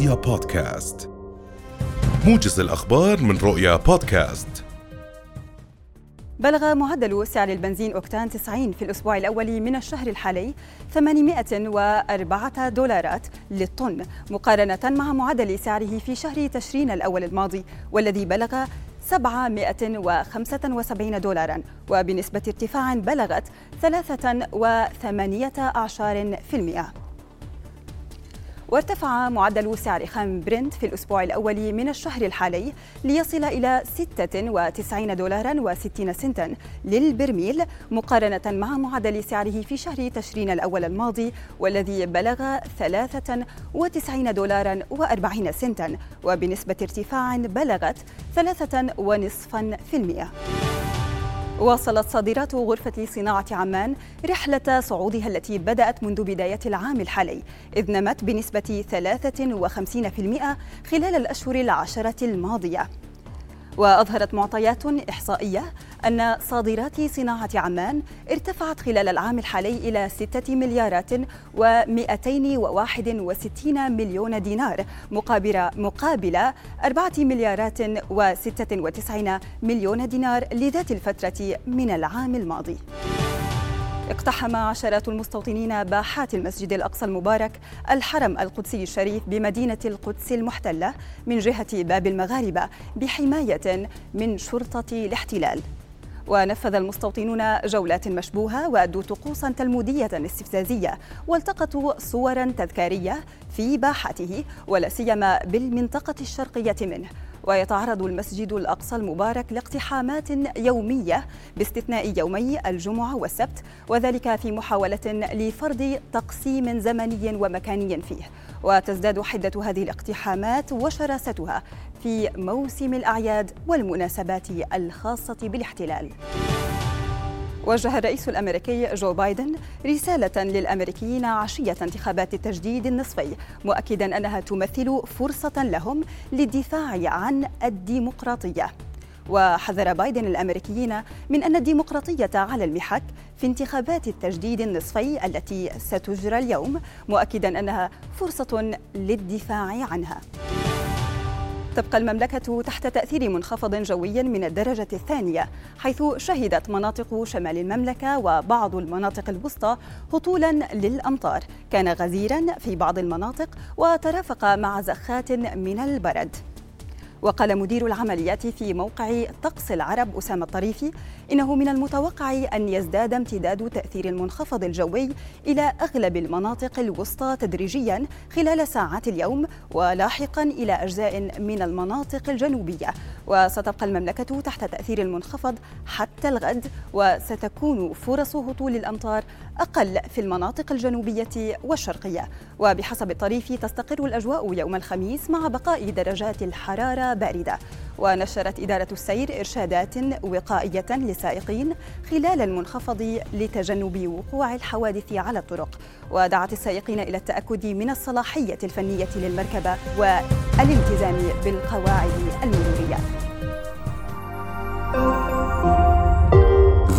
رؤيا بودكاست. موجز الأخبار من رؤيا بودكاست. بلغ معدل سعر البنزين أوكتان 90 في الأسبوع الأول من الشهر الحالي 804 دولارات للطن مقارنة مع معدل سعره في شهر تشرين الأول الماضي والذي بلغ 775 دولارا وبنسبة ارتفاع بلغت 3.18% وارتفع معدل سعر خام برنت في الأسبوع الأول من الشهر الحالي ليصل إلى 96 دولارا و60 سنتا للبرميل مقارنة مع معدل سعره في شهر تشرين الأول الماضي والذي بلغ 93 دولارا و40 سنتا وبنسبة ارتفاع بلغت 3.5% واصلت صادرات غرفة صناعة عمان رحلة صعودها التي بدأت منذ بداية العام الحالي إذ نمت بنسبة 53% خلال الأشهر العشرة الماضية. وأظهرت معطيات إحصائية أن صادرات صناعة عمان ارتفعت خلال العام الحالي إلى 6 مليارات و261 مليون دينار مقابل مقابل 4 مليارات و96 مليون دينار لذات الفترة من العام الماضي. اقتحم عشرات المستوطنين باحات المسجد الأقصى المبارك الحرم القدسي الشريف بمدينة القدس المحتلة من جهة باب المغاربة بحماية من شرطة الاحتلال. ونفذ المستوطنون جولات مشبوهة وأدوا طقوسا تلمودية استفزازية والتقطوا صورا تذكارية في باحته ولا سيما بالمنطقة الشرقية منه. ويتعرض المسجد الأقصى المبارك لاقتحامات يومية باستثناء يومي الجمعة والسبت وذلك في محاولة لفرض تقسيم زمني ومكاني فيه. وتزداد حدة هذه الاقتحامات وشراستها في موسم الأعياد والمناسبات الخاصة بالاحتلال. وجه الرئيس الأمريكي جو بايدن رسالة للأمريكيين عشية انتخابات التجديد النصفي مؤكدا أنها تمثل فرصة لهم للدفاع عن الديمقراطية. وحذر بايدن الأمريكيين من أن الديمقراطية على المحك في انتخابات التجديد النصفي التي ستجرى اليوم مؤكدا أنها فرصة للدفاع عنها. تبقى المملكة تحت تأثير منخفض جوي من الدرجة الثانية حيث شهدت مناطق شمال المملكة وبعض المناطق الوسطى هطولا للأمطار. كان غزيرا في بعض المناطق وترافق مع زخات من البرد. وقال مدير العمليات في موقع طقس العرب أسامة الطريفي إنه من المتوقع أن يزداد امتداد تأثير المنخفض الجوي إلى أغلب المناطق الوسطى تدريجيا خلال ساعات اليوم ولاحقا إلى أجزاء من المناطق الجنوبية. وستبقى المملكة تحت تأثير المنخفض حتى الغد وستكون فرص هطول الأمطار أقل في المناطق الجنوبية والشرقية. وبحسب الطريف تستقر الأجواء يوم الخميس مع بقاء درجات الحرارة باردة. ونشرت إدارة السير إرشادات وقائية للسائقين خلال المنخفض لتجنب وقوع الحوادث على الطرق. ودعت السائقين إلى التأكد من الصلاحية الفنية للمركبة والالتزام بالقواعد المرورية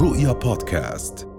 رؤيا بودكاست.